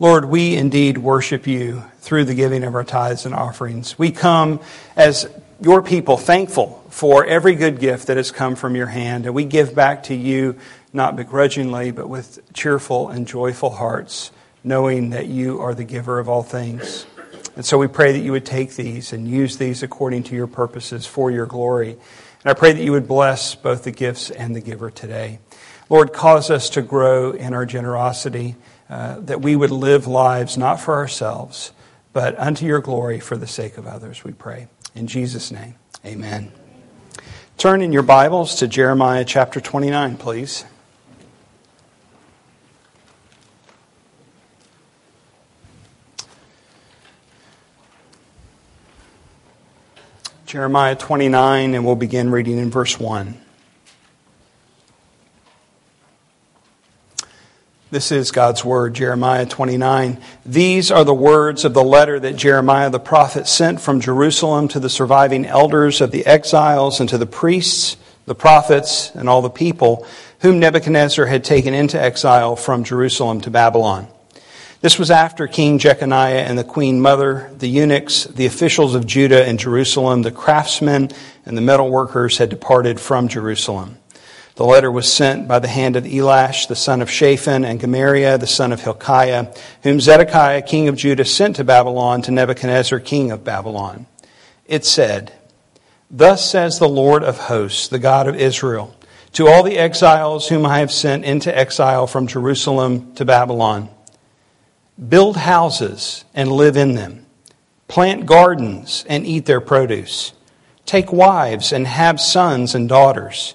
Lord, we indeed worship you through the giving of our tithes and offerings. We come as your people thankful for every good gift that has come from your hand, and we give back to you not begrudgingly, but with cheerful and joyful hearts, knowing that you are the giver of all things. And so we pray that you would take these and use these according to your purposes for your glory. And I pray that you would bless both the gifts and the giver today. Lord, cause us to grow in our generosity, uh, that we would live lives not for ourselves, but unto your glory for the sake of others, we pray. In Jesus' name, amen. Turn in your Bibles to Jeremiah chapter 29, please. Jeremiah 29, and we'll begin reading in verse 1. This is God's word, Jeremiah 29. These are the words of the letter that Jeremiah the prophet sent from Jerusalem to the surviving elders of the exiles and to the priests, the prophets, and all the people whom Nebuchadnezzar had taken into exile from Jerusalem to Babylon. This was after King Jeconiah and the queen mother, the eunuchs, the officials of Judah and Jerusalem, the craftsmen, and the metal workers had departed from Jerusalem. The letter was sent by the hand of Elash, the son of Shaphan, and Gemariah, the son of Hilkiah, whom Zedekiah, king of Judah, sent to Babylon to Nebuchadnezzar, king of Babylon. It said, Thus says the Lord of hosts, the God of Israel, to all the exiles whom I have sent into exile from Jerusalem to Babylon. Build houses and live in them. Plant gardens and eat their produce. Take wives and have sons and daughters.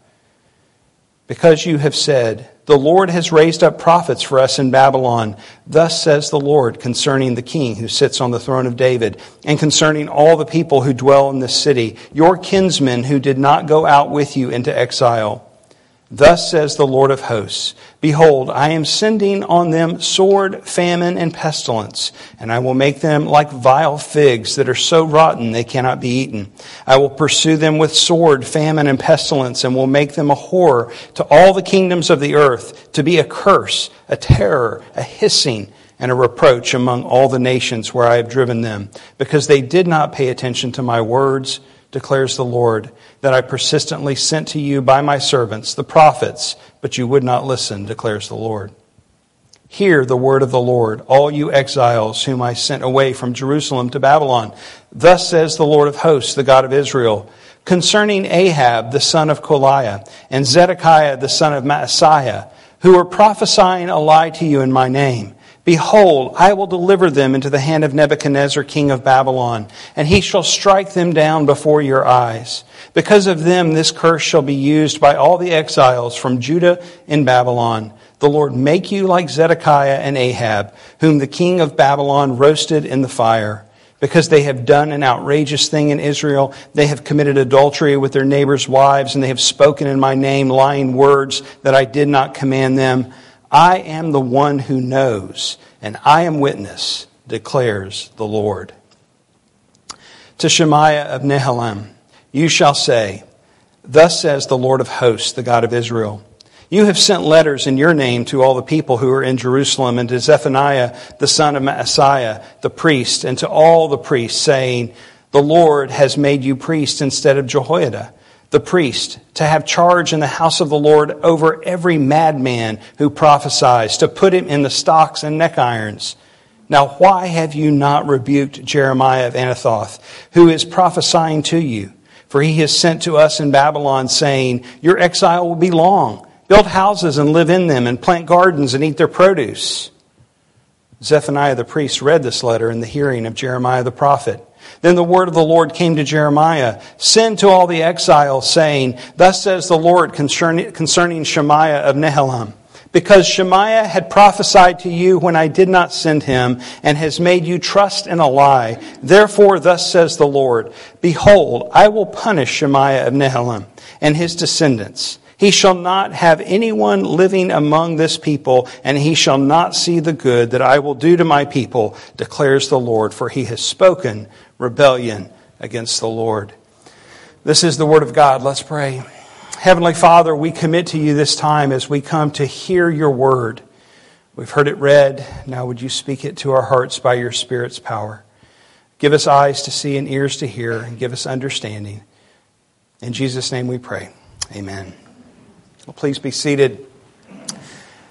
Because you have said, the Lord has raised up prophets for us in Babylon. Thus says the Lord concerning the king who sits on the throne of David, and concerning all the people who dwell in this city, your kinsmen who did not go out with you into exile. Thus says the Lord of hosts Behold, I am sending on them sword, famine, and pestilence, and I will make them like vile figs that are so rotten they cannot be eaten. I will pursue them with sword, famine, and pestilence, and will make them a horror to all the kingdoms of the earth, to be a curse, a terror, a hissing, and a reproach among all the nations where I have driven them, because they did not pay attention to my words declares the Lord, that I persistently sent to you by my servants, the prophets, but you would not listen, declares the Lord. Hear the word of the Lord, all you exiles whom I sent away from Jerusalem to Babylon. Thus says the Lord of hosts, the God of Israel, concerning Ahab the son of Kolaiah and Zedekiah the son of Maaseiah, who were prophesying a lie to you in my name. Behold, I will deliver them into the hand of Nebuchadnezzar, king of Babylon, and he shall strike them down before your eyes. Because of them, this curse shall be used by all the exiles from Judah in Babylon. The Lord make you like Zedekiah and Ahab, whom the king of Babylon roasted in the fire. Because they have done an outrageous thing in Israel, they have committed adultery with their neighbors' wives, and they have spoken in my name lying words that I did not command them. I am the one who knows, and I am witness, declares the Lord. To Shemaiah of Nehelam, you shall say, Thus says the Lord of hosts, the God of Israel You have sent letters in your name to all the people who are in Jerusalem and to Zephaniah, the son of Maaseiah, the priest, and to all the priests, saying, The Lord has made you priest instead of Jehoiada, the priest, to have charge in the house of the Lord over every madman who prophesies, to put him in the stocks and neck irons. Now, why have you not rebuked Jeremiah of Anathoth, who is prophesying to you? For he has sent to us in Babylon, saying, Your exile will be long build houses and live in them, and plant gardens and eat their produce. Zephaniah the priest read this letter in the hearing of Jeremiah the prophet. Then the word of the Lord came to Jeremiah Send to all the exiles, saying, Thus says the Lord concerning, Shemaiah of Nehelam. Because Shemaiah had prophesied to you when I did not send him, and has made you trust in a lie. Therefore, thus says the Lord Behold, I will punish Shemaiah of Nehelam and his descendants he shall not have anyone living among this people, and he shall not see the good that I will do to my people, declares the Lord, for he has spoken rebellion against the Lord. This is the word of God. Let's pray. Heavenly Father, we commit to you this time as we come to hear your word. We've heard it read. Now would you speak it to our hearts by your Spirit's power? Give us eyes to see and ears to hear, and give us understanding. In Jesus' name we pray. Amen. Well, please be seated.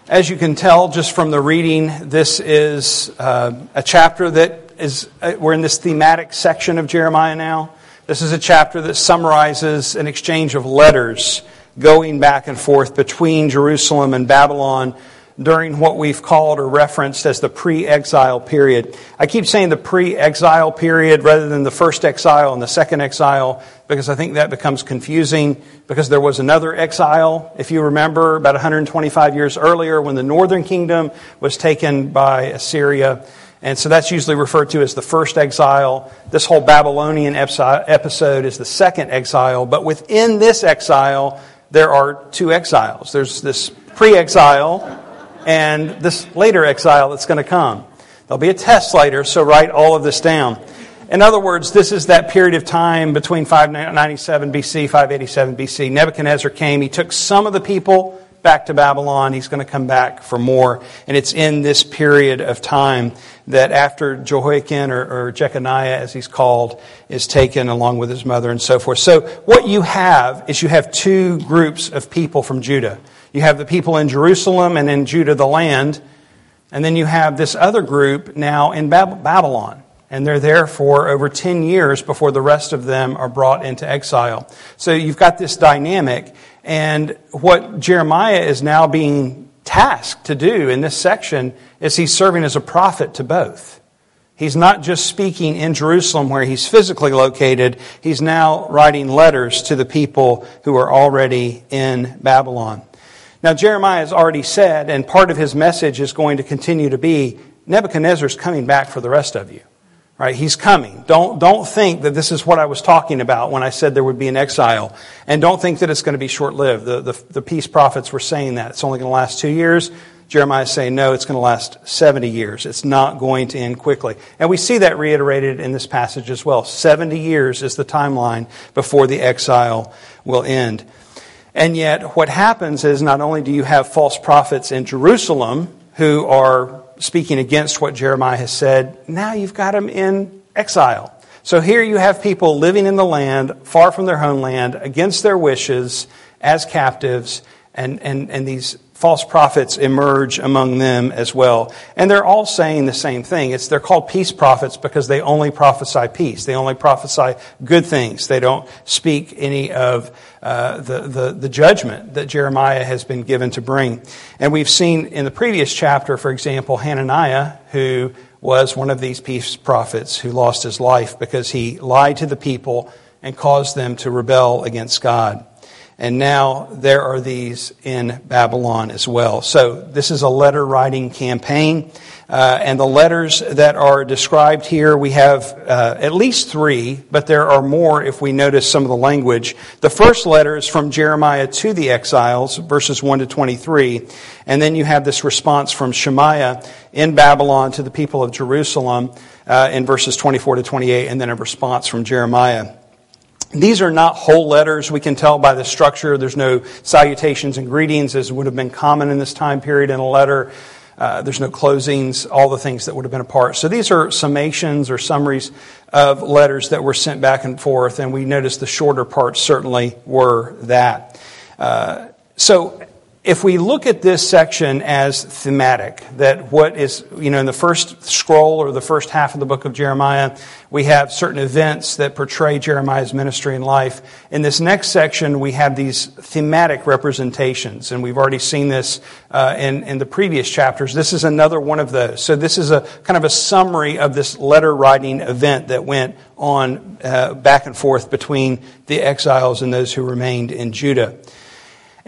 As you can tell just from the reading, this is uh, a chapter that is, uh, we're in this thematic section of Jeremiah now. This is a chapter that summarizes an exchange of letters going back and forth between Jerusalem and Babylon during what we've called or referenced as the pre exile period. I keep saying the pre exile period rather than the first exile and the second exile because I think that becomes confusing because there was another exile, if you remember, about 125 years earlier when the northern kingdom was taken by Assyria. And so that's usually referred to as the first exile. This whole Babylonian episode is the second exile. But within this exile, there are two exiles. There's this pre exile and this later exile that's going to come. There'll be a test later, so write all of this down. In other words, this is that period of time between 597 BC, 587 BC. Nebuchadnezzar came. He took some of the people back to Babylon. He's going to come back for more. And it's in this period of time that after Jehoiakim, or, or Jeconiah as he's called, is taken along with his mother and so forth. So what you have is you have two groups of people from Judah. You have the people in Jerusalem and in Judah, the land. And then you have this other group now in Babylon. And they're there for over 10 years before the rest of them are brought into exile. So you've got this dynamic. And what Jeremiah is now being tasked to do in this section is he's serving as a prophet to both. He's not just speaking in Jerusalem where he's physically located, he's now writing letters to the people who are already in Babylon. Now, Jeremiah has already said, and part of his message is going to continue to be Nebuchadnezzar's coming back for the rest of you. Right? He's coming. Don't, don't think that this is what I was talking about when I said there would be an exile. And don't think that it's going to be short lived. The, the, the peace prophets were saying that. It's only going to last two years. Jeremiah is saying, no, it's going to last 70 years. It's not going to end quickly. And we see that reiterated in this passage as well. 70 years is the timeline before the exile will end. And yet, what happens is not only do you have false prophets in Jerusalem who are speaking against what Jeremiah has said, now you've got them in exile. So here you have people living in the land, far from their homeland, against their wishes, as captives, and, and, and these false prophets emerge among them as well. And they're all saying the same thing. It's, they're called peace prophets because they only prophesy peace. They only prophesy good things. They don't speak any of uh, the, the, the judgment that Jeremiah has been given to bring. And we've seen in the previous chapter, for example, Hananiah, who was one of these peace prophets who lost his life because he lied to the people and caused them to rebel against God. And now there are these in Babylon as well. So this is a letter writing campaign. Uh, and the letters that are described here, we have uh, at least three, but there are more if we notice some of the language. The first letter is from Jeremiah to the exiles, verses 1 to 23. And then you have this response from Shemaiah in Babylon to the people of Jerusalem uh, in verses 24 to 28, and then a response from Jeremiah. These are not whole letters. We can tell by the structure. There's no salutations and greetings as would have been common in this time period in a letter. Uh, there's no closings, all the things that would have been a part. So these are summations or summaries of letters that were sent back and forth, and we notice the shorter parts certainly were that. Uh, so if we look at this section as thematic, that what is, you know, in the first scroll or the first half of the book of Jeremiah, we have certain events that portray Jeremiah's ministry and life. In this next section, we have these thematic representations, and we've already seen this uh, in, in the previous chapters. This is another one of those. So this is a kind of a summary of this letter writing event that went on uh, back and forth between the exiles and those who remained in Judah.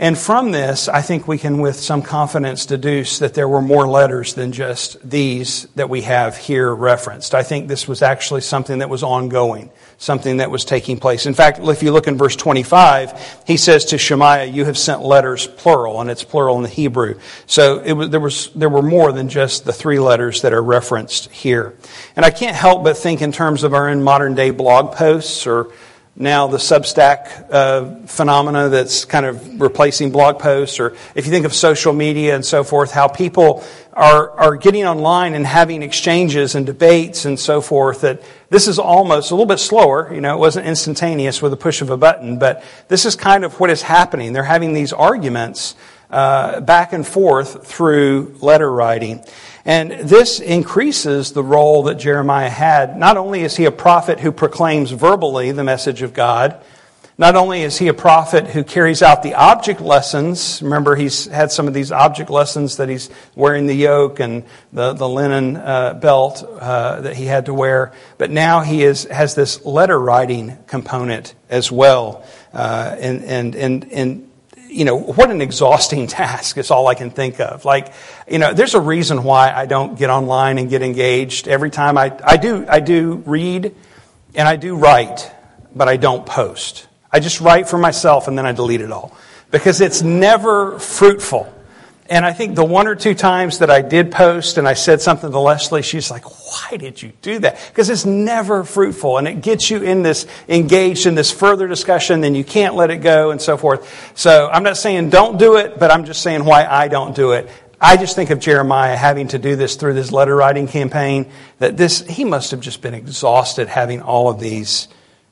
And from this, I think we can with some confidence deduce that there were more letters than just these that we have here referenced. I think this was actually something that was ongoing, something that was taking place. In fact, if you look in verse 25, he says to Shemaiah, You have sent letters, plural, and it's plural in the Hebrew. So was, there, was, there were more than just the three letters that are referenced here. And I can't help but think in terms of our own modern day blog posts or now the Substack uh, phenomena that's kind of replacing blog posts, or if you think of social media and so forth, how people are, are getting online and having exchanges and debates and so forth, that this is almost a little bit slower. You know, it wasn't instantaneous with a push of a button, but this is kind of what is happening. They're having these arguments uh, back and forth through letter writing. And this increases the role that Jeremiah had. Not only is he a prophet who proclaims verbally the message of God, not only is he a prophet who carries out the object lessons, remember he's had some of these object lessons that he's wearing the yoke and the, the linen uh, belt uh, that he had to wear, but now he is, has this letter writing component as well. Uh, and, and, and, and you know, what an exhausting task is all I can think of. Like, you know, there's a reason why I don't get online and get engaged. Every time I, I do, I do read and I do write, but I don't post. I just write for myself and then I delete it all because it's never fruitful. And I think the one or two times that I did post and I said something to Leslie, she's like, why did you do that? Because it's never fruitful and it gets you in this, engaged in this further discussion and you can't let it go and so forth. So I'm not saying don't do it, but I'm just saying why I don't do it. I just think of Jeremiah having to do this through this letter writing campaign, that this, he must have just been exhausted having all of these,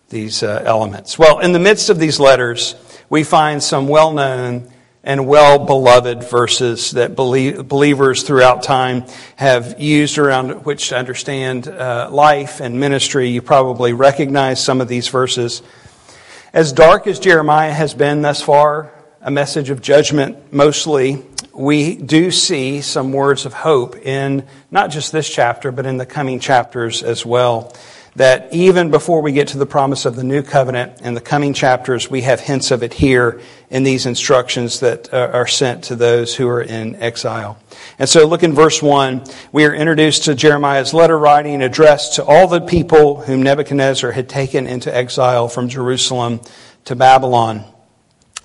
these uh, elements. Well, in the midst of these letters, we find some well known and well beloved verses that believers throughout time have used around which to understand uh, life and ministry. You probably recognize some of these verses. As dark as Jeremiah has been thus far, a message of judgment mostly, we do see some words of hope in not just this chapter, but in the coming chapters as well that even before we get to the promise of the new covenant in the coming chapters, we have hints of it here in these instructions that uh, are sent to those who are in exile. And so look in verse 1. We are introduced to Jeremiah's letter writing addressed to all the people whom Nebuchadnezzar had taken into exile from Jerusalem to Babylon.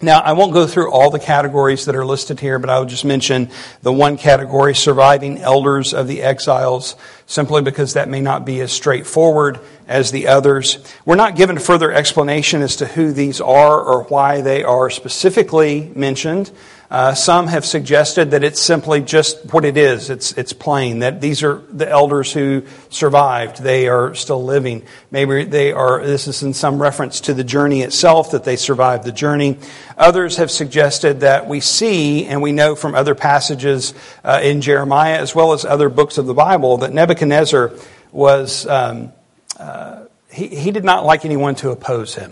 Now, I won't go through all the categories that are listed here, but I will just mention the one category, surviving elders of the exiles, simply because that may not be as straightforward as the others. We're not given further explanation as to who these are or why they are specifically mentioned. Uh, some have suggested that it's simply just what it is. It's, it's plain that these are the elders who survived. They are still living. Maybe they are, this is in some reference to the journey itself, that they survived the journey. Others have suggested that we see, and we know from other passages uh, in Jeremiah as well as other books of the Bible, that Nebuchadnezzar was, um, uh, he, he did not like anyone to oppose him.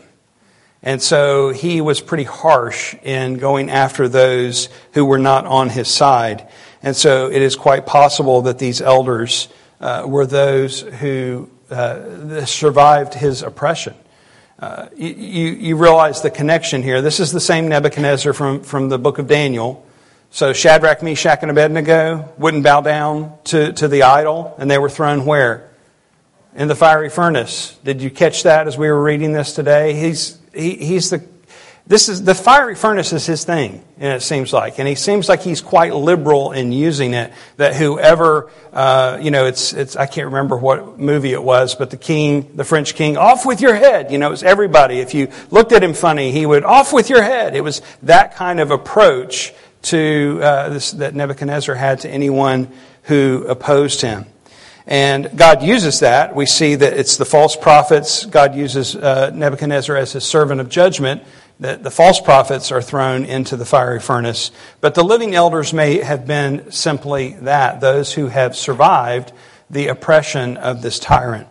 And so he was pretty harsh in going after those who were not on his side. And so it is quite possible that these elders uh, were those who uh, survived his oppression. Uh, you, you realize the connection here. This is the same Nebuchadnezzar from, from the book of Daniel. So Shadrach, Meshach, and Abednego wouldn't bow down to, to the idol, and they were thrown where? In the fiery furnace. Did you catch that as we were reading this today? He's he, he's the, this is the fiery furnace is his thing, and it seems like, and he seems like he's quite liberal in using it. That whoever, uh, you know, it's it's I can't remember what movie it was, but the king, the French king, off with your head. You know, it was everybody. If you looked at him funny, he would off with your head. It was that kind of approach to uh, this, that Nebuchadnezzar had to anyone who opposed him. And God uses that. We see that it's the false prophets. God uses uh, Nebuchadnezzar as his servant of judgment that the false prophets are thrown into the fiery furnace. But the living elders may have been simply that, those who have survived the oppression of this tyrant.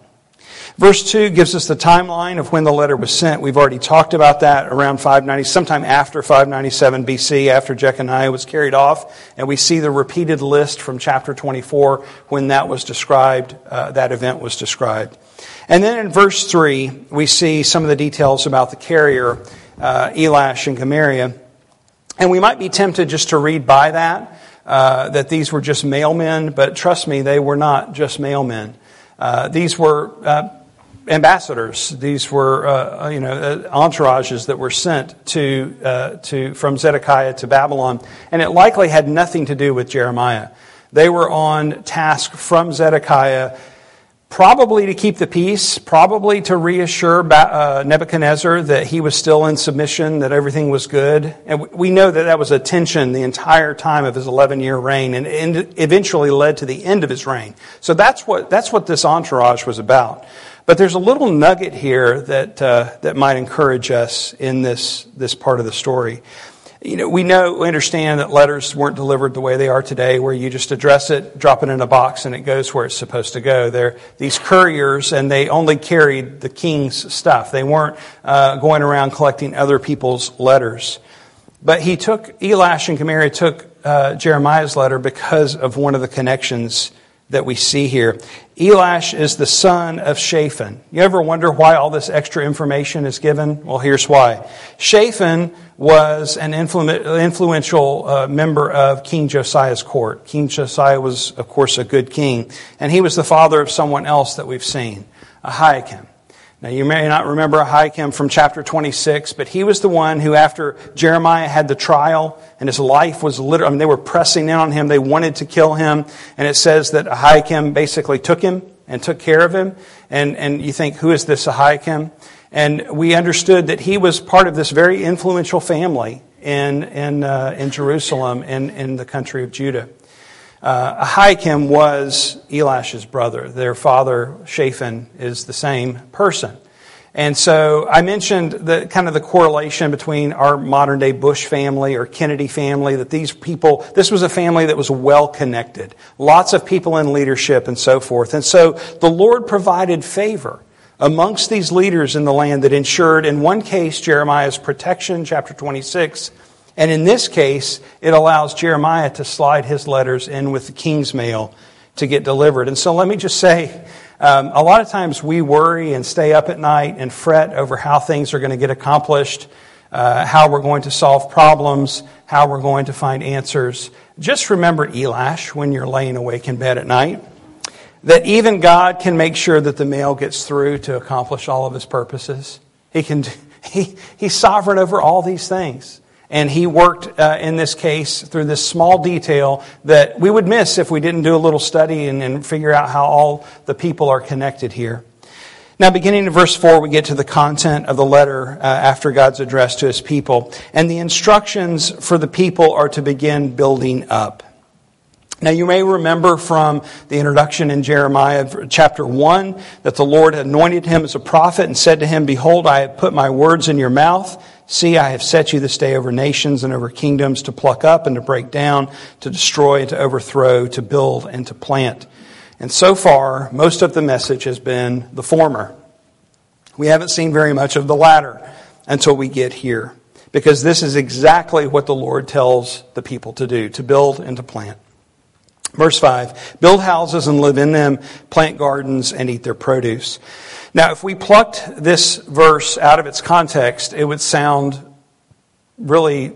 Verse 2 gives us the timeline of when the letter was sent. We've already talked about that around 590, sometime after 597 BC, after Jeconiah was carried off. And we see the repeated list from chapter 24 when that was described, uh, that event was described. And then in verse 3, we see some of the details about the carrier uh, Elash and Gemariah. And we might be tempted just to read by that, uh, that these were just mailmen, but trust me, they were not just mailmen. Uh, these were uh, ambassadors. These were, uh, you know, uh, entourages that were sent to, to, from Zedekiah to Babylon. And it likely had nothing to do with Jeremiah. They were on task from Zedekiah probably to keep the peace, probably to reassure uh, Nebuchadnezzar that he was still in submission, that everything was good. And we know that that was a tension the entire time of his 11 year reign and eventually led to the end of his reign. So that's what, that's what this entourage was about. But there's a little nugget here that, uh, that might encourage us in this, this part of the story you know, we know, we understand that letters weren't delivered the way they are today, where you just address it, drop it in a box, and it goes where it's supposed to go. They're these couriers, and they only carried the king's stuff. They weren't uh, going around collecting other people's letters. But he took, Elash and Gemariah took uh, Jeremiah's letter because of one of the connections that we see here. Elash is the son of Shaphan. You ever wonder why all this extra information is given? Well, here's why. Shaphan was an influential uh, member of King Josiah's court. King Josiah was, of course, a good king, and he was the father of someone else that we've seen, Ahikam. Now, you may not remember Ahikam from chapter 26, but he was the one who, after Jeremiah had the trial and his life was literally, I mean, they were pressing in on him. They wanted to kill him. And it says that Ahikam basically took him and took care of him. And, and you think, who is this Ahikam? And we understood that he was part of this very influential family in, in, uh, in Jerusalem and in, in the country of Judah. Uh, Ahikam was Elash's brother. Their father, Shaphan, is the same person. And so I mentioned the kind of the correlation between our modern day Bush family or Kennedy family, that these people, this was a family that was well connected. Lots of people in leadership and so forth. And so the Lord provided favor amongst these leaders in the land that ensured, in one case, Jeremiah's protection, chapter 26, and in this case, it allows Jeremiah to slide his letters in with the king's mail to get delivered. And so let me just say, um, a lot of times we worry and stay up at night and fret over how things are going to get accomplished, uh, how we're going to solve problems, how we're going to find answers. Just remember Elash when you're laying awake in bed at night. That even God can make sure that the mail gets through to accomplish all of his purposes. He can, he, he's sovereign over all these things. And he worked uh, in this case through this small detail that we would miss if we didn't do a little study and, and figure out how all the people are connected here. Now, beginning in verse 4, we get to the content of the letter uh, after God's address to his people. And the instructions for the people are to begin building up. Now, you may remember from the introduction in Jeremiah chapter 1 that the Lord anointed him as a prophet and said to him, Behold, I have put my words in your mouth. See, I have set you this day over nations and over kingdoms to pluck up and to break down, to destroy and to overthrow, to build and to plant. And so far, most of the message has been the former. We haven't seen very much of the latter until we get here, because this is exactly what the Lord tells the people to do to build and to plant. Verse 5 Build houses and live in them, plant gardens and eat their produce. Now, if we plucked this verse out of its context, it would sound really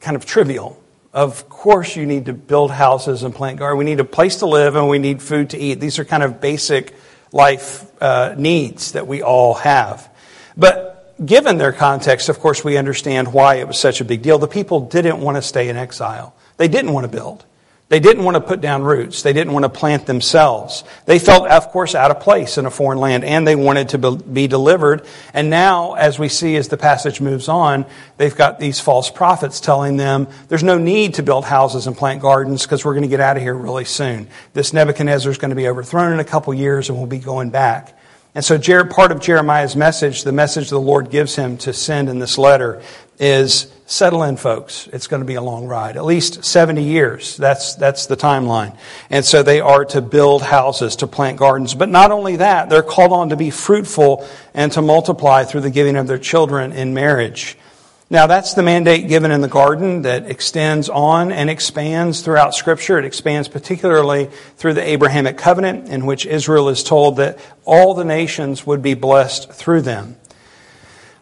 kind of trivial. Of course, you need to build houses and plant gardens. We need a place to live and we need food to eat. These are kind of basic life uh, needs that we all have. But given their context, of course, we understand why it was such a big deal. The people didn't want to stay in exile, they didn't want to build. They didn't want to put down roots. They didn't want to plant themselves. They felt, of course, out of place in a foreign land and they wanted to be delivered. And now, as we see as the passage moves on, they've got these false prophets telling them there's no need to build houses and plant gardens because we're going to get out of here really soon. This Nebuchadnezzar is going to be overthrown in a couple years and we'll be going back. And so, part of Jeremiah's message, the message the Lord gives him to send in this letter, is settle in, folks. It's going to be a long ride. At least 70 years. That's, that's the timeline. And so they are to build houses, to plant gardens. But not only that, they're called on to be fruitful and to multiply through the giving of their children in marriage. Now, that's the mandate given in the garden that extends on and expands throughout Scripture. It expands particularly through the Abrahamic covenant, in which Israel is told that all the nations would be blessed through them.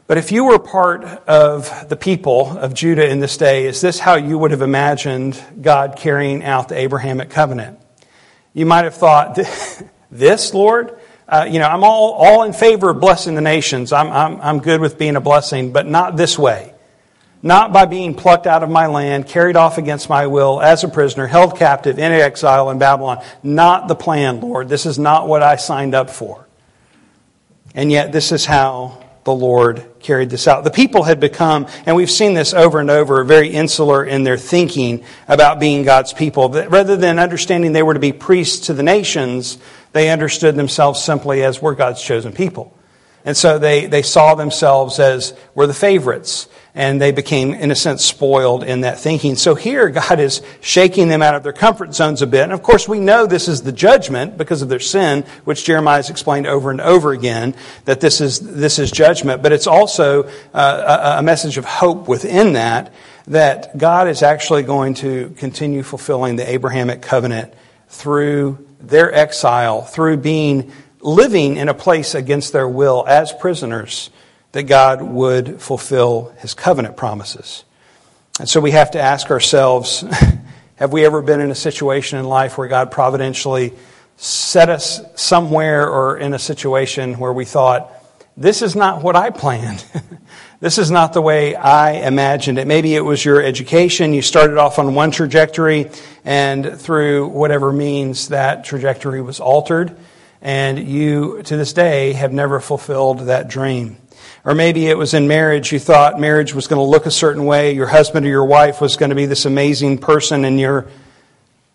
But if you were part of the people of Judah in this day, is this how you would have imagined God carrying out the Abrahamic covenant? You might have thought, this, Lord? Uh, you know, I'm all, all in favor of blessing the nations. I'm, I'm, I'm good with being a blessing, but not this way not by being plucked out of my land, carried off against my will as a prisoner, held captive in exile in Babylon. Not the plan, Lord. This is not what I signed up for. And yet, this is how the Lord carried this out. The people had become, and we've seen this over and over, very insular in their thinking about being God's people. Rather than understanding they were to be priests to the nations, they understood themselves simply as we're God's chosen people. And so they, they saw themselves as we're the favorites and they became, in a sense, spoiled in that thinking. So here, God is shaking them out of their comfort zones a bit. And of course, we know this is the judgment because of their sin, which Jeremiah has explained over and over again, that this is, this is judgment. But it's also uh, a message of hope within that, that God is actually going to continue fulfilling the Abrahamic covenant through their exile, through being living in a place against their will as prisoners that God would fulfill his covenant promises. And so we have to ask ourselves have we ever been in a situation in life where God providentially set us somewhere or in a situation where we thought, this is not what I planned. this is not the way I imagined it. Maybe it was your education. You started off on one trajectory, and through whatever means, that trajectory was altered, and you, to this day, have never fulfilled that dream. Or maybe it was in marriage, you thought marriage was going to look a certain way, your husband or your wife was going to be this amazing person, and you're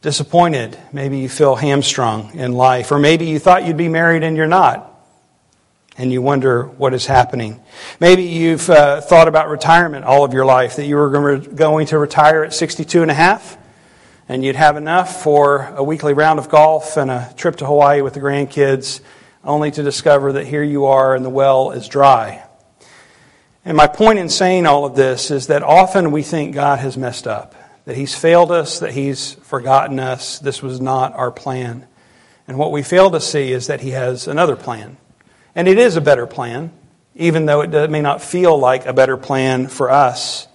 disappointed. Maybe you feel hamstrung in life. Or maybe you thought you'd be married and you're not. And you wonder what is happening. Maybe you've uh, thought about retirement all of your life, that you were going to retire at 62 and a half, and you'd have enough for a weekly round of golf and a trip to Hawaii with the grandkids, only to discover that here you are and the well is dry. And my point in saying all of this is that often we think God has messed up, that He's failed us, that He's forgotten us. This was not our plan. And what we fail to see is that He has another plan. And it is a better plan, even though it may not feel like a better plan for us.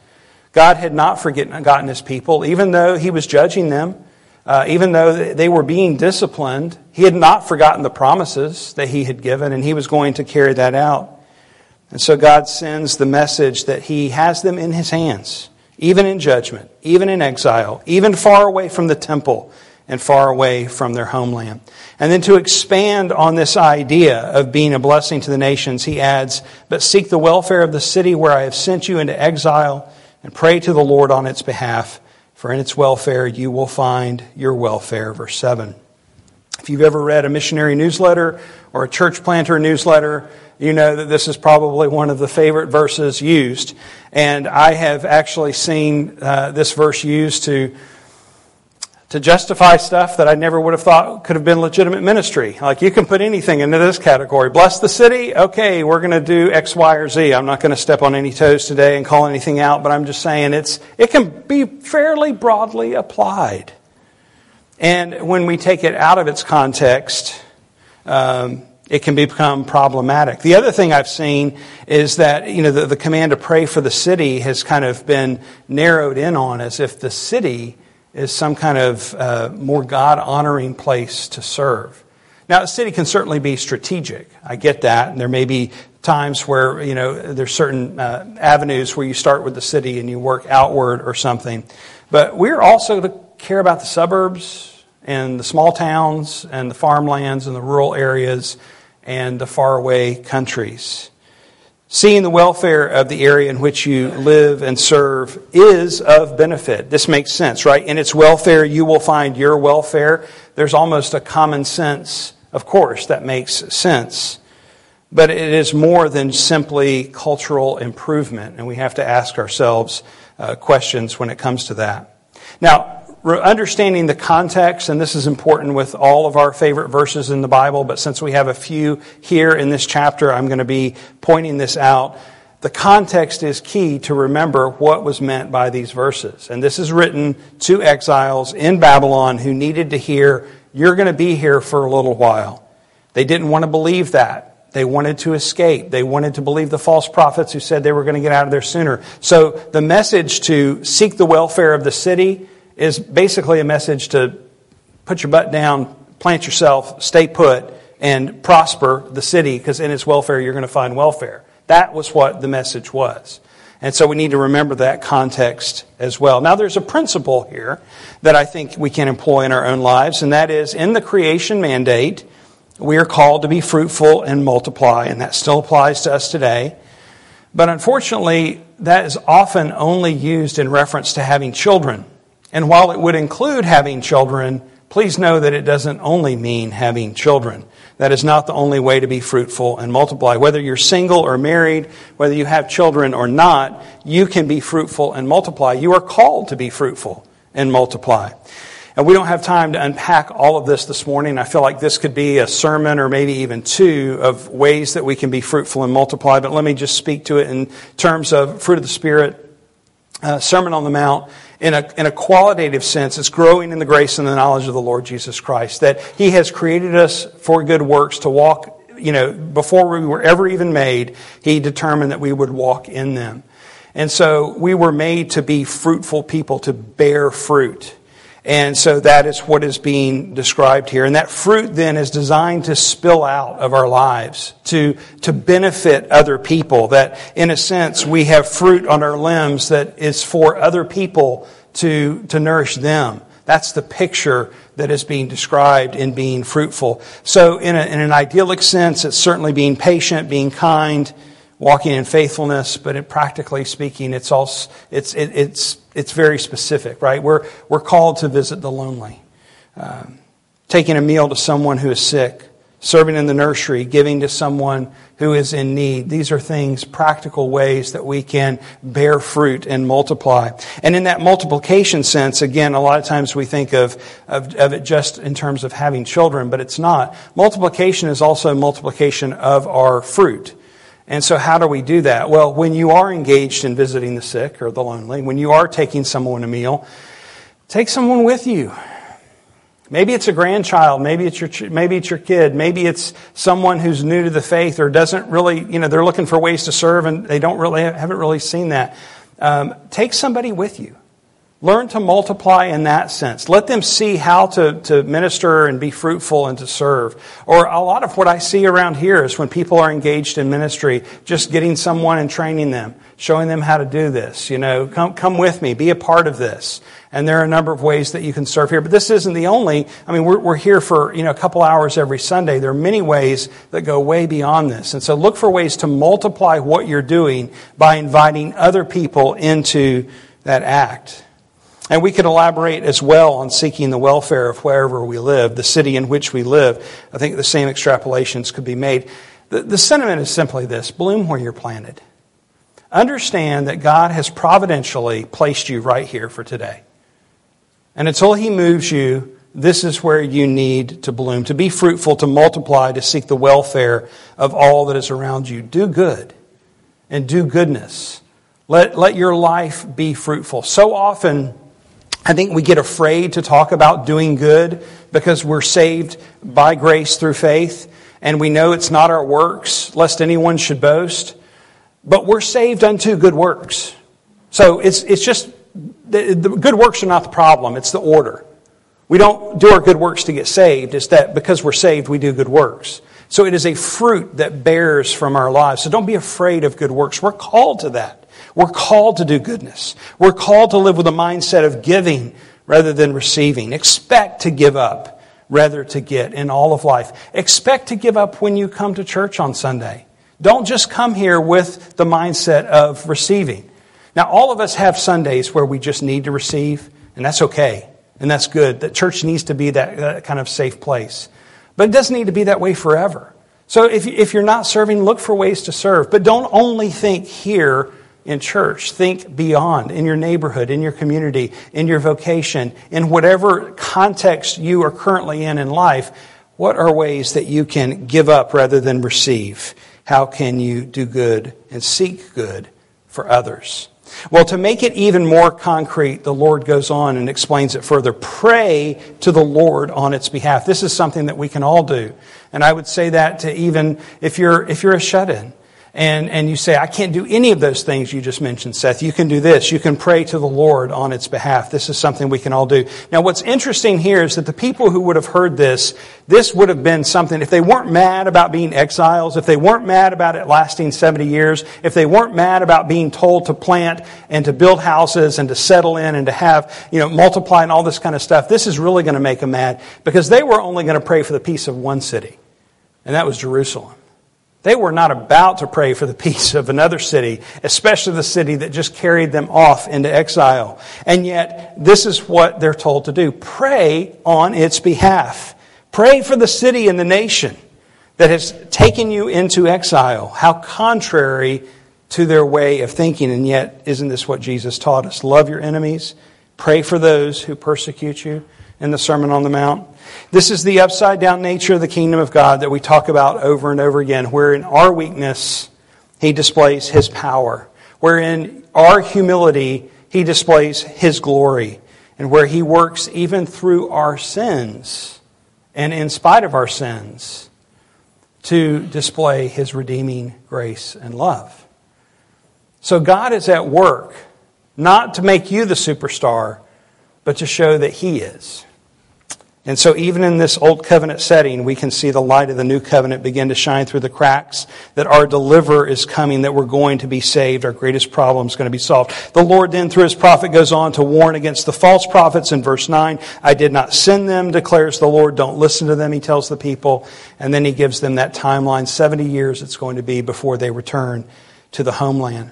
God had not forgotten His people, even though He was judging them. Uh, even though they were being disciplined, he had not forgotten the promises that he had given, and he was going to carry that out. And so God sends the message that He has them in His hands, even in judgment, even in exile, even far away from the temple and far away from their homeland. And then to expand on this idea of being a blessing to the nations, he adds, But seek the welfare of the city where I have sent you into exile, and pray to the Lord on its behalf, for in its welfare you will find your welfare. Verse 7. If you've ever read a missionary newsletter or a church planter newsletter, you know that this is probably one of the favorite verses used. And I have actually seen uh, this verse used to, to justify stuff that I never would have thought could have been legitimate ministry. Like you can put anything into this category. Bless the city? Okay, we're going to do X, Y, or Z. I'm not going to step on any toes today and call anything out, but I'm just saying it's, it can be fairly broadly applied. And when we take it out of its context, um, it can become problematic. The other thing I've seen is that, you know, the, the command to pray for the city has kind of been narrowed in on as if the city is some kind of uh, more God honoring place to serve. Now, a city can certainly be strategic. I get that. And there may be times where, you know, there's certain uh, avenues where you start with the city and you work outward or something. But we're also to care about the suburbs and the small towns and the farmlands and the rural areas and the faraway countries. Seeing the welfare of the area in which you live and serve is of benefit. This makes sense, right? In its welfare, you will find your welfare. There's almost a common sense, of course, that makes sense. But it is more than simply cultural improvement, and we have to ask ourselves uh, questions when it comes to that. Now, understanding the context, and this is important with all of our favorite verses in the Bible, but since we have a few here in this chapter, I'm going to be pointing this out. The context is key to remember what was meant by these verses. And this is written to exiles in Babylon who needed to hear, You're going to be here for a little while. They didn't want to believe that. They wanted to escape. They wanted to believe the false prophets who said they were going to get out of there sooner. So the message to seek the welfare of the city is basically a message to put your butt down, plant yourself, stay put, and prosper the city because in its welfare you're going to find welfare. That was what the message was. And so we need to remember that context as well. Now, there's a principle here that I think we can employ in our own lives, and that is in the creation mandate, we are called to be fruitful and multiply, and that still applies to us today. But unfortunately, that is often only used in reference to having children. And while it would include having children, please know that it doesn't only mean having children. That is not the only way to be fruitful and multiply. Whether you're single or married, whether you have children or not, you can be fruitful and multiply. You are called to be fruitful and multiply. And we don't have time to unpack all of this this morning. I feel like this could be a sermon or maybe even two of ways that we can be fruitful and multiply. But let me just speak to it in terms of fruit of the Spirit, uh, Sermon on the Mount, in a, in a qualitative sense, it's growing in the grace and the knowledge of the Lord Jesus Christ. That He has created us for good works to walk, you know, before we were ever even made, He determined that we would walk in them. And so we were made to be fruitful people, to bear fruit. And so that is what is being described here. And that fruit then is designed to spill out of our lives, to, to benefit other people. That in a sense, we have fruit on our limbs that is for other people to, to nourish them. That's the picture that is being described in being fruitful. So in, a, in an idyllic sense, it's certainly being patient, being kind, walking in faithfulness, but practically speaking, it's also, it's, it, it's, it's very specific, right? We're, we're called to visit the lonely. Um, taking a meal to someone who is sick, serving in the nursery, giving to someone who is in need. These are things, practical ways that we can bear fruit and multiply. And in that multiplication sense, again, a lot of times we think of, of, of it just in terms of having children, but it's not. Multiplication is also multiplication of our fruit. And so, how do we do that? Well, when you are engaged in visiting the sick or the lonely, when you are taking someone a meal, take someone with you. Maybe it's a grandchild, maybe it's your maybe it's your kid, maybe it's someone who's new to the faith or doesn't really, you know, they're looking for ways to serve and they don't really haven't really seen that. Um, take somebody with you. Learn to multiply in that sense. Let them see how to, to minister and be fruitful and to serve. Or a lot of what I see around here is when people are engaged in ministry, just getting someone and training them, showing them how to do this. You know, come, come with me, be a part of this. And there are a number of ways that you can serve here. But this isn't the only, I mean, we're, we're here for, you know, a couple hours every Sunday. There are many ways that go way beyond this. And so look for ways to multiply what you're doing by inviting other people into that act. And we could elaborate as well on seeking the welfare of wherever we live, the city in which we live. I think the same extrapolations could be made. The, the sentiment is simply this bloom where you're planted. Understand that God has providentially placed you right here for today. And until He moves you, this is where you need to bloom, to be fruitful, to multiply, to seek the welfare of all that is around you. Do good and do goodness. Let, let your life be fruitful. So often, I think we get afraid to talk about doing good because we're saved by grace through faith and we know it's not our works, lest anyone should boast. But we're saved unto good works. So it's, it's just, the, the good works are not the problem, it's the order. We don't do our good works to get saved, it's that because we're saved, we do good works. So it is a fruit that bears from our lives. So don't be afraid of good works. We're called to that. We're called to do goodness. We're called to live with a mindset of giving rather than receiving. Expect to give up rather to get in all of life. Expect to give up when you come to church on Sunday. Don't just come here with the mindset of receiving. Now, all of us have Sundays where we just need to receive, and that's okay, and that's good. That church needs to be that, that kind of safe place. But it doesn't need to be that way forever. So if, if you're not serving, look for ways to serve. But don't only think here in church. Think beyond, in your neighborhood, in your community, in your vocation, in whatever context you are currently in in life. What are ways that you can give up rather than receive? How can you do good and seek good for others? Well, to make it even more concrete, the Lord goes on and explains it further. Pray to the Lord on its behalf. This is something that we can all do. And I would say that to even if you're, if you're a shut in and, and you say, I can't do any of those things you just mentioned, Seth. You can do this. You can pray to the Lord on its behalf. This is something we can all do. Now, what's interesting here is that the people who would have heard this, this would have been something, if they weren't mad about being exiles, if they weren't mad about it lasting 70 years, if they weren't mad about being told to plant and to build houses and to settle in and to have, you know, multiply and all this kind of stuff, this is really going to make them mad because they were only going to pray for the peace of one city, and that was Jerusalem. They were not about to pray for the peace of another city, especially the city that just carried them off into exile. And yet, this is what they're told to do pray on its behalf. Pray for the city and the nation that has taken you into exile. How contrary to their way of thinking. And yet, isn't this what Jesus taught us? Love your enemies, pray for those who persecute you in the Sermon on the Mount. This is the upside down nature of the kingdom of God that we talk about over and over again, where in our weakness, He displays His power, where in our humility, He displays His glory, and where He works even through our sins and in spite of our sins to display His redeeming grace and love. So God is at work, not to make you the superstar, but to show that He is. And so, even in this old covenant setting, we can see the light of the new covenant begin to shine through the cracks that our deliverer is coming, that we're going to be saved, our greatest problem is going to be solved. The Lord then, through his prophet, goes on to warn against the false prophets in verse 9. I did not send them, declares the Lord. Don't listen to them, he tells the people. And then he gives them that timeline 70 years it's going to be before they return to the homeland.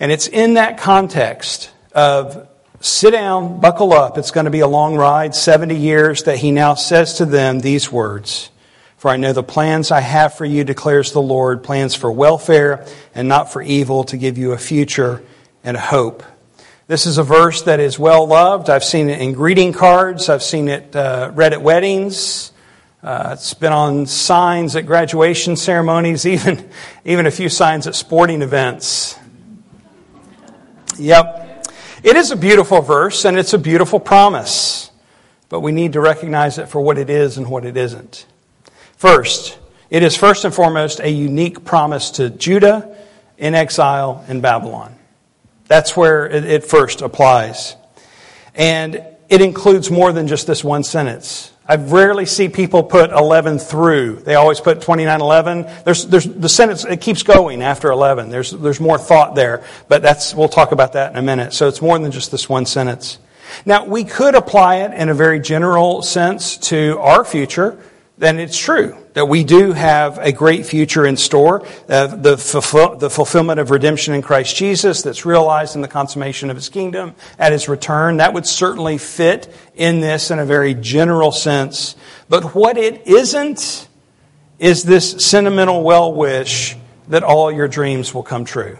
And it's in that context of Sit down, buckle up. It's going to be a long ride, 70 years, that he now says to them these words For I know the plans I have for you, declares the Lord, plans for welfare and not for evil, to give you a future and a hope. This is a verse that is well loved. I've seen it in greeting cards, I've seen it uh, read at weddings. Uh, it's been on signs at graduation ceremonies, even, even a few signs at sporting events. Yep, it is a beautiful verse and it's a beautiful promise, but we need to recognize it for what it is and what it isn't. First, it is first and foremost a unique promise to Judah in exile in Babylon. That's where it first applies. And it includes more than just this one sentence. I rarely see people put 11 through. They always put 2911. There's, there's, the sentence, it keeps going after 11. There's, there's more thought there, but that's, we'll talk about that in a minute. So it's more than just this one sentence. Now, we could apply it in a very general sense to our future, then it's true that we do have a great future in store, uh, the, fulfill, the fulfillment of redemption in Christ Jesus that's realized in the consummation of his kingdom at his return. That would certainly fit in this in a very general sense. But what it isn't is this sentimental well wish that all your dreams will come true.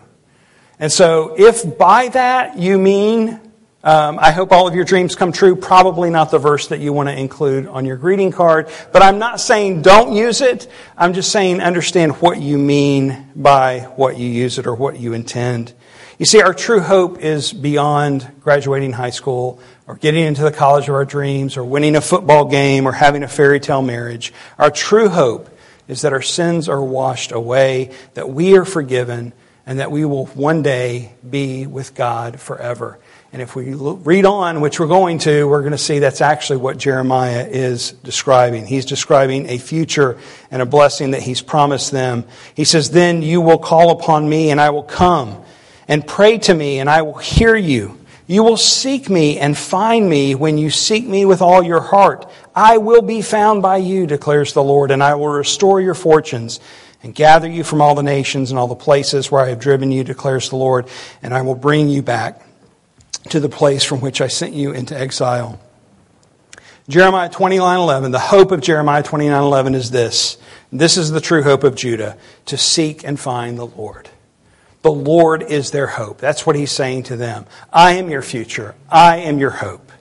And so, if by that you mean um, I hope all of your dreams come true. Probably not the verse that you want to include on your greeting card. But I'm not saying don't use it. I'm just saying understand what you mean by what you use it or what you intend. You see, our true hope is beyond graduating high school or getting into the college of our dreams or winning a football game or having a fairy tale marriage. Our true hope is that our sins are washed away, that we are forgiven, and that we will one day be with God forever. And if we read on, which we're going to, we're going to see that's actually what Jeremiah is describing. He's describing a future and a blessing that he's promised them. He says, Then you will call upon me, and I will come, and pray to me, and I will hear you. You will seek me and find me when you seek me with all your heart. I will be found by you, declares the Lord, and I will restore your fortunes and gather you from all the nations and all the places where I have driven you, declares the Lord, and I will bring you back to the place from which I sent you into exile. Jeremiah 29:11, the hope of Jeremiah 29:11 is this. This is the true hope of Judah, to seek and find the Lord. The Lord is their hope. That's what he's saying to them. I am your future. I am your hope.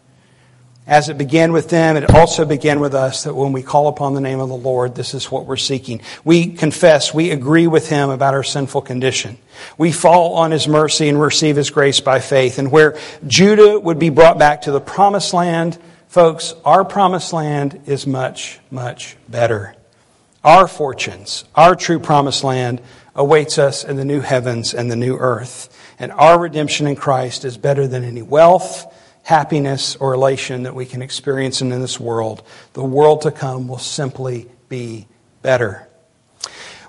As it began with them, it also began with us that when we call upon the name of the Lord, this is what we're seeking. We confess, we agree with Him about our sinful condition. We fall on His mercy and receive His grace by faith. And where Judah would be brought back to the promised land, folks, our promised land is much, much better. Our fortunes, our true promised land awaits us in the new heavens and the new earth. And our redemption in Christ is better than any wealth, happiness, or elation that we can experience in this world. The world to come will simply be better.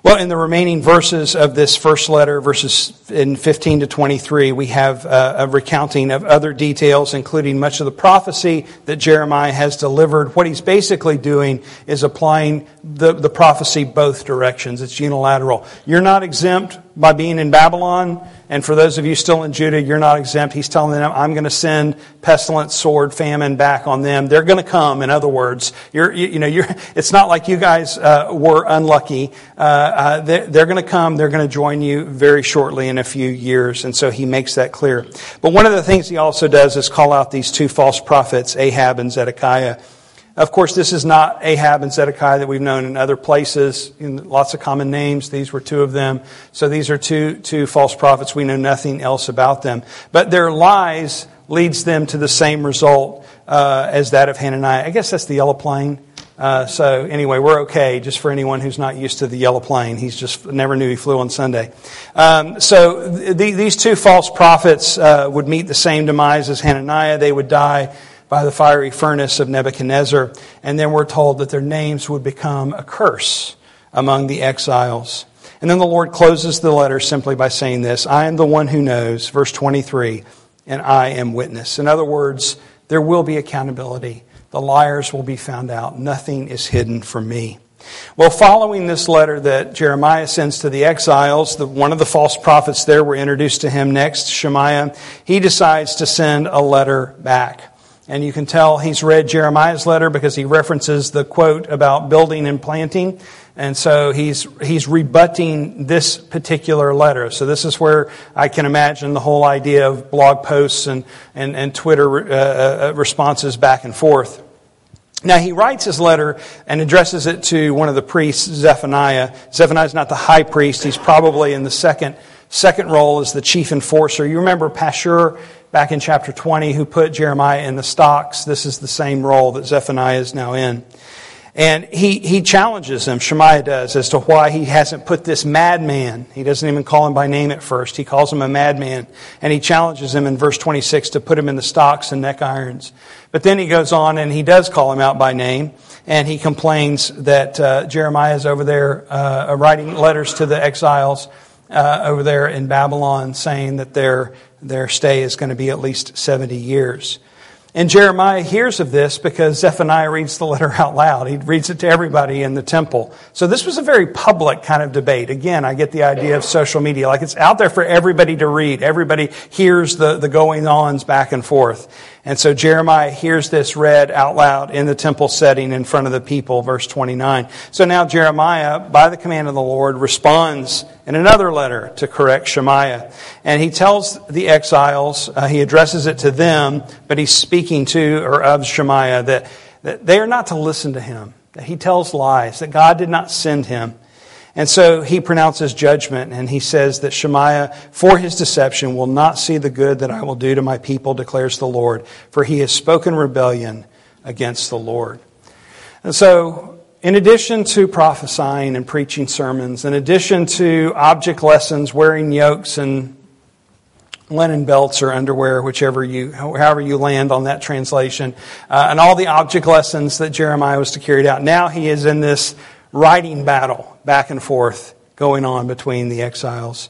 Well, in the remaining verses of this first letter, verses in 15 to 23, we have uh, a recounting of other details, including much of the prophecy that Jeremiah has delivered. What he's basically doing is applying the, the prophecy both directions. It's unilateral. You're not exempt by being in Babylon. And for those of you still in Judah, you're not exempt. He's telling them, I'm going to send pestilence, sword, famine back on them. They're going to come, in other words. You're, you, you know, you're, it's not like you guys uh, were unlucky. Uh, uh, they're, they're going to come. They're going to join you very shortly in a few years. And so he makes that clear. But one of the things he also does is call out these two false prophets, Ahab and Zedekiah. Of course, this is not Ahab and Zedekiah that we've known in other places. In lots of common names. These were two of them. So these are two, two false prophets. We know nothing else about them. But their lies leads them to the same result uh, as that of Hananiah. I guess that's the yellow plane. Uh, so anyway, we're okay. Just for anyone who's not used to the yellow plane, he's just never knew he flew on Sunday. Um, so th- these two false prophets uh, would meet the same demise as Hananiah. They would die by the fiery furnace of Nebuchadnezzar. And then we're told that their names would become a curse among the exiles. And then the Lord closes the letter simply by saying this I am the one who knows, verse 23, and I am witness. In other words, there will be accountability. The liars will be found out. Nothing is hidden from me. Well, following this letter that Jeremiah sends to the exiles, the, one of the false prophets there were introduced to him next, Shemaiah, he decides to send a letter back. And you can tell he's read Jeremiah's letter because he references the quote about building and planting. And so he's, he's rebutting this particular letter. So this is where I can imagine the whole idea of blog posts and, and, and Twitter uh, uh, responses back and forth. Now he writes his letter and addresses it to one of the priests, Zephaniah. Zephaniah is not the high priest. He's probably in the second, second role as the chief enforcer. You remember Pashur back in chapter 20 who put Jeremiah in the stocks. This is the same role that Zephaniah is now in. And he, he challenges him, Shemaiah does, as to why he hasn't put this madman. He doesn't even call him by name at first. He calls him a madman. And he challenges him in verse 26 to put him in the stocks and neck irons. But then he goes on and he does call him out by name. And he complains that uh, Jeremiah is over there uh, writing letters to the exiles uh, over there in Babylon saying that they're their stay is going to be at least 70 years. And Jeremiah hears of this because Zephaniah reads the letter out loud. He reads it to everybody in the temple. So this was a very public kind of debate. Again, I get the idea of social media. Like it's out there for everybody to read. Everybody hears the, the going ons back and forth. And so Jeremiah hears this read out loud in the temple setting in front of the people, verse 29. So now Jeremiah, by the command of the Lord, responds in another letter to correct Shemaiah. And he tells the exiles, uh, he addresses it to them, but he's speaking to or of Shemaiah that, that they are not to listen to him, that he tells lies, that God did not send him. And so he pronounces judgment and he says that Shemaiah, for his deception, will not see the good that I will do to my people, declares the Lord, for he has spoken rebellion against the Lord. And so, in addition to prophesying and preaching sermons, in addition to object lessons, wearing yokes and linen belts or underwear, whichever you, however you land on that translation, uh, and all the object lessons that Jeremiah was to carry out. Now he is in this writing battle back and forth going on between the exiles.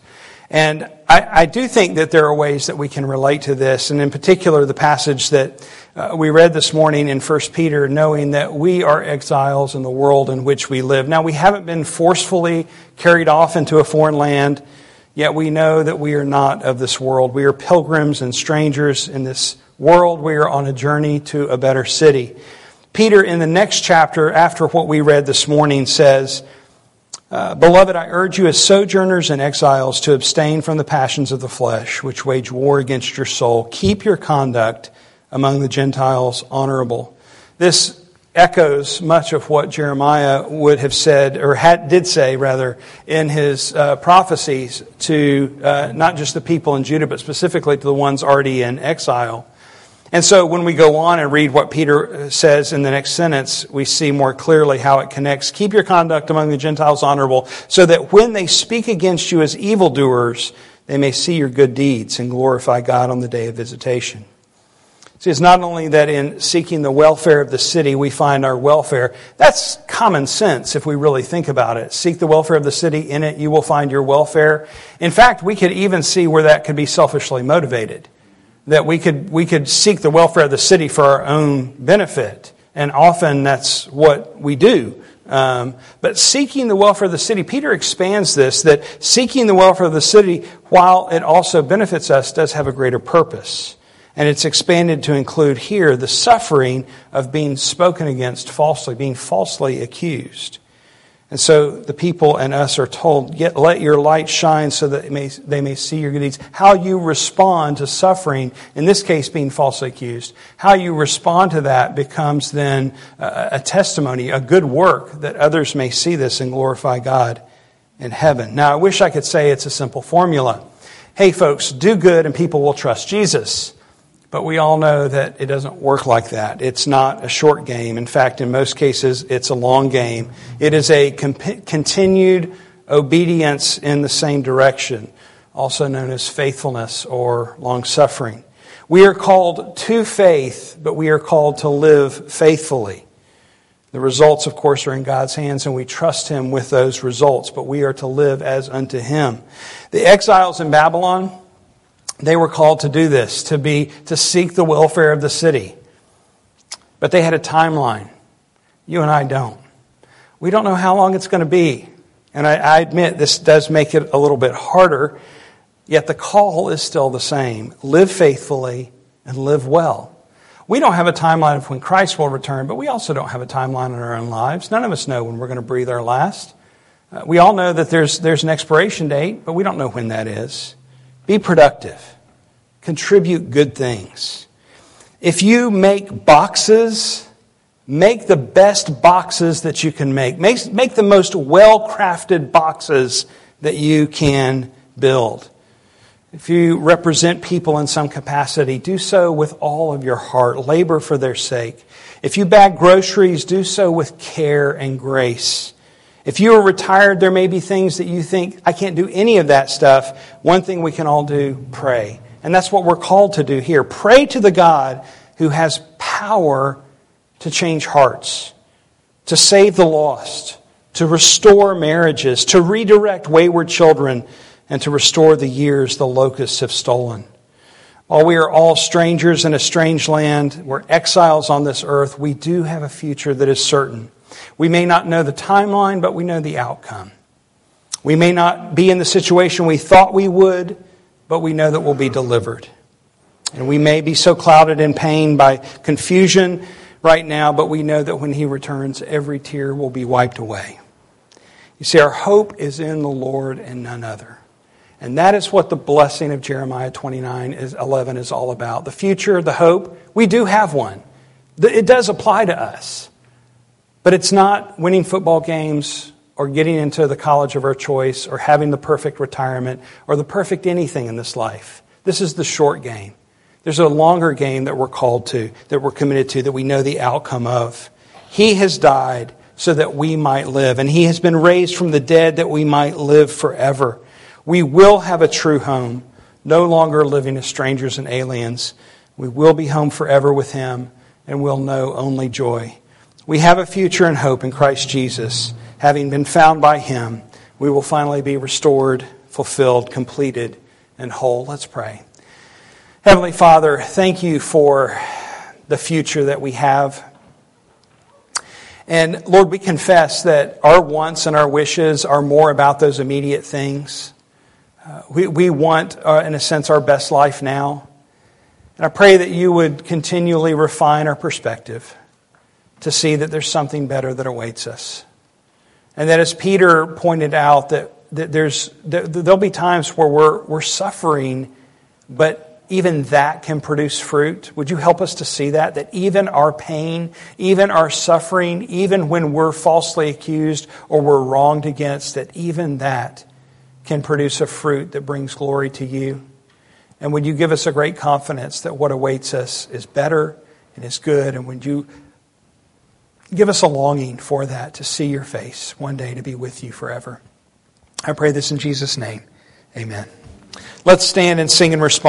And I, I, do think that there are ways that we can relate to this, and in particular, the passage that uh, we read this morning in 1 Peter, knowing that we are exiles in the world in which we live. Now, we haven't been forcefully carried off into a foreign land, yet we know that we are not of this world. We are pilgrims and strangers in this world. We are on a journey to a better city. Peter, in the next chapter, after what we read this morning, says, uh, Beloved, I urge you as sojourners and exiles to abstain from the passions of the flesh, which wage war against your soul. Keep your conduct among the Gentiles honorable. This echoes much of what Jeremiah would have said, or had, did say, rather, in his uh, prophecies to uh, not just the people in Judah, but specifically to the ones already in exile. And so when we go on and read what Peter uh, says in the next sentence, we see more clearly how it connects. Keep your conduct among the Gentiles honorable, so that when they speak against you as evildoers, they may see your good deeds and glorify God on the day of visitation. See, it's not only that in seeking the welfare of the city we find our welfare. That's common sense if we really think about it. Seek the welfare of the city, in it you will find your welfare. In fact, we could even see where that could be selfishly motivated that we could, we could seek the welfare of the city for our own benefit. And often that's what we do. Um, but seeking the welfare of the city, Peter expands this that seeking the welfare of the city, while it also benefits us, does have a greater purpose. And it's expanded to include here the suffering of being spoken against falsely, being falsely accused. And so the people and us are told, let your light shine so that may, they may see your good deeds. How you respond to suffering, in this case being falsely accused, how you respond to that becomes then a, a testimony, a good work that others may see this and glorify God in heaven. Now, I wish I could say it's a simple formula. Hey, folks, do good and people will trust Jesus. But we all know that it doesn't work like that. It's not a short game. In fact, in most cases, it's a long game. It is a comp- continued obedience in the same direction, also known as faithfulness or long suffering. We are called to faith, but we are called to live faithfully. The results, of course, are in God's hands, and we trust Him with those results, but we are to live as unto Him. The exiles in Babylon, they were called to do this, to be to seek the welfare of the city. But they had a timeline. You and I don't. We don't know how long it's going to be. And I, I admit this does make it a little bit harder, yet the call is still the same. Live faithfully and live well. We don't have a timeline of when Christ will return, but we also don't have a timeline in our own lives. None of us know when we're going to breathe our last. Uh, we all know that there's, there's an expiration date, but we don't know when that is. Be productive. Contribute good things. If you make boxes, make the best boxes that you can make. Make, make the most well crafted boxes that you can build. If you represent people in some capacity, do so with all of your heart. Labor for their sake. If you bag groceries, do so with care and grace. If you are retired, there may be things that you think, I can't do any of that stuff. One thing we can all do, pray. And that's what we're called to do here. Pray to the God who has power to change hearts, to save the lost, to restore marriages, to redirect wayward children, and to restore the years the locusts have stolen. While we are all strangers in a strange land, we're exiles on this earth, we do have a future that is certain. We may not know the timeline, but we know the outcome. We may not be in the situation we thought we would, but we know that we'll be delivered. And we may be so clouded in pain by confusion right now, but we know that when He returns, every tear will be wiped away. You see, our hope is in the Lord and none other. And that is what the blessing of Jeremiah 29 is, 11 is all about. The future, the hope, we do have one. It does apply to us. But it's not winning football games or getting into the college of our choice or having the perfect retirement or the perfect anything in this life. This is the short game. There's a longer game that we're called to, that we're committed to, that we know the outcome of. He has died so that we might live, and He has been raised from the dead that we might live forever. We will have a true home. no longer living as strangers and aliens. We will be home forever with Him and we'll know only joy. We have a future and hope in Christ Jesus. Having been found by Him, we will finally be restored, fulfilled, completed, and whole. Let's pray. Heavenly Father, thank you for the future that we have. And Lord, we confess that our wants and our wishes are more about those immediate things. Uh, we, we want, uh, in a sense, our best life now. And I pray that you would continually refine our perspective to see that there's something better that awaits us. And that as Peter pointed out, that, that there's, there'll be times where we're, we're suffering, but even that can produce fruit. Would you help us to see that? That even our pain, even our suffering, even when we're falsely accused or we're wronged against, that even that can produce a fruit that brings glory to you. And would you give us a great confidence that what awaits us is better and is good? And would you give us a longing for that, to see your face one day, to be with you forever? I pray this in Jesus' name. Amen. Let's stand and sing in response.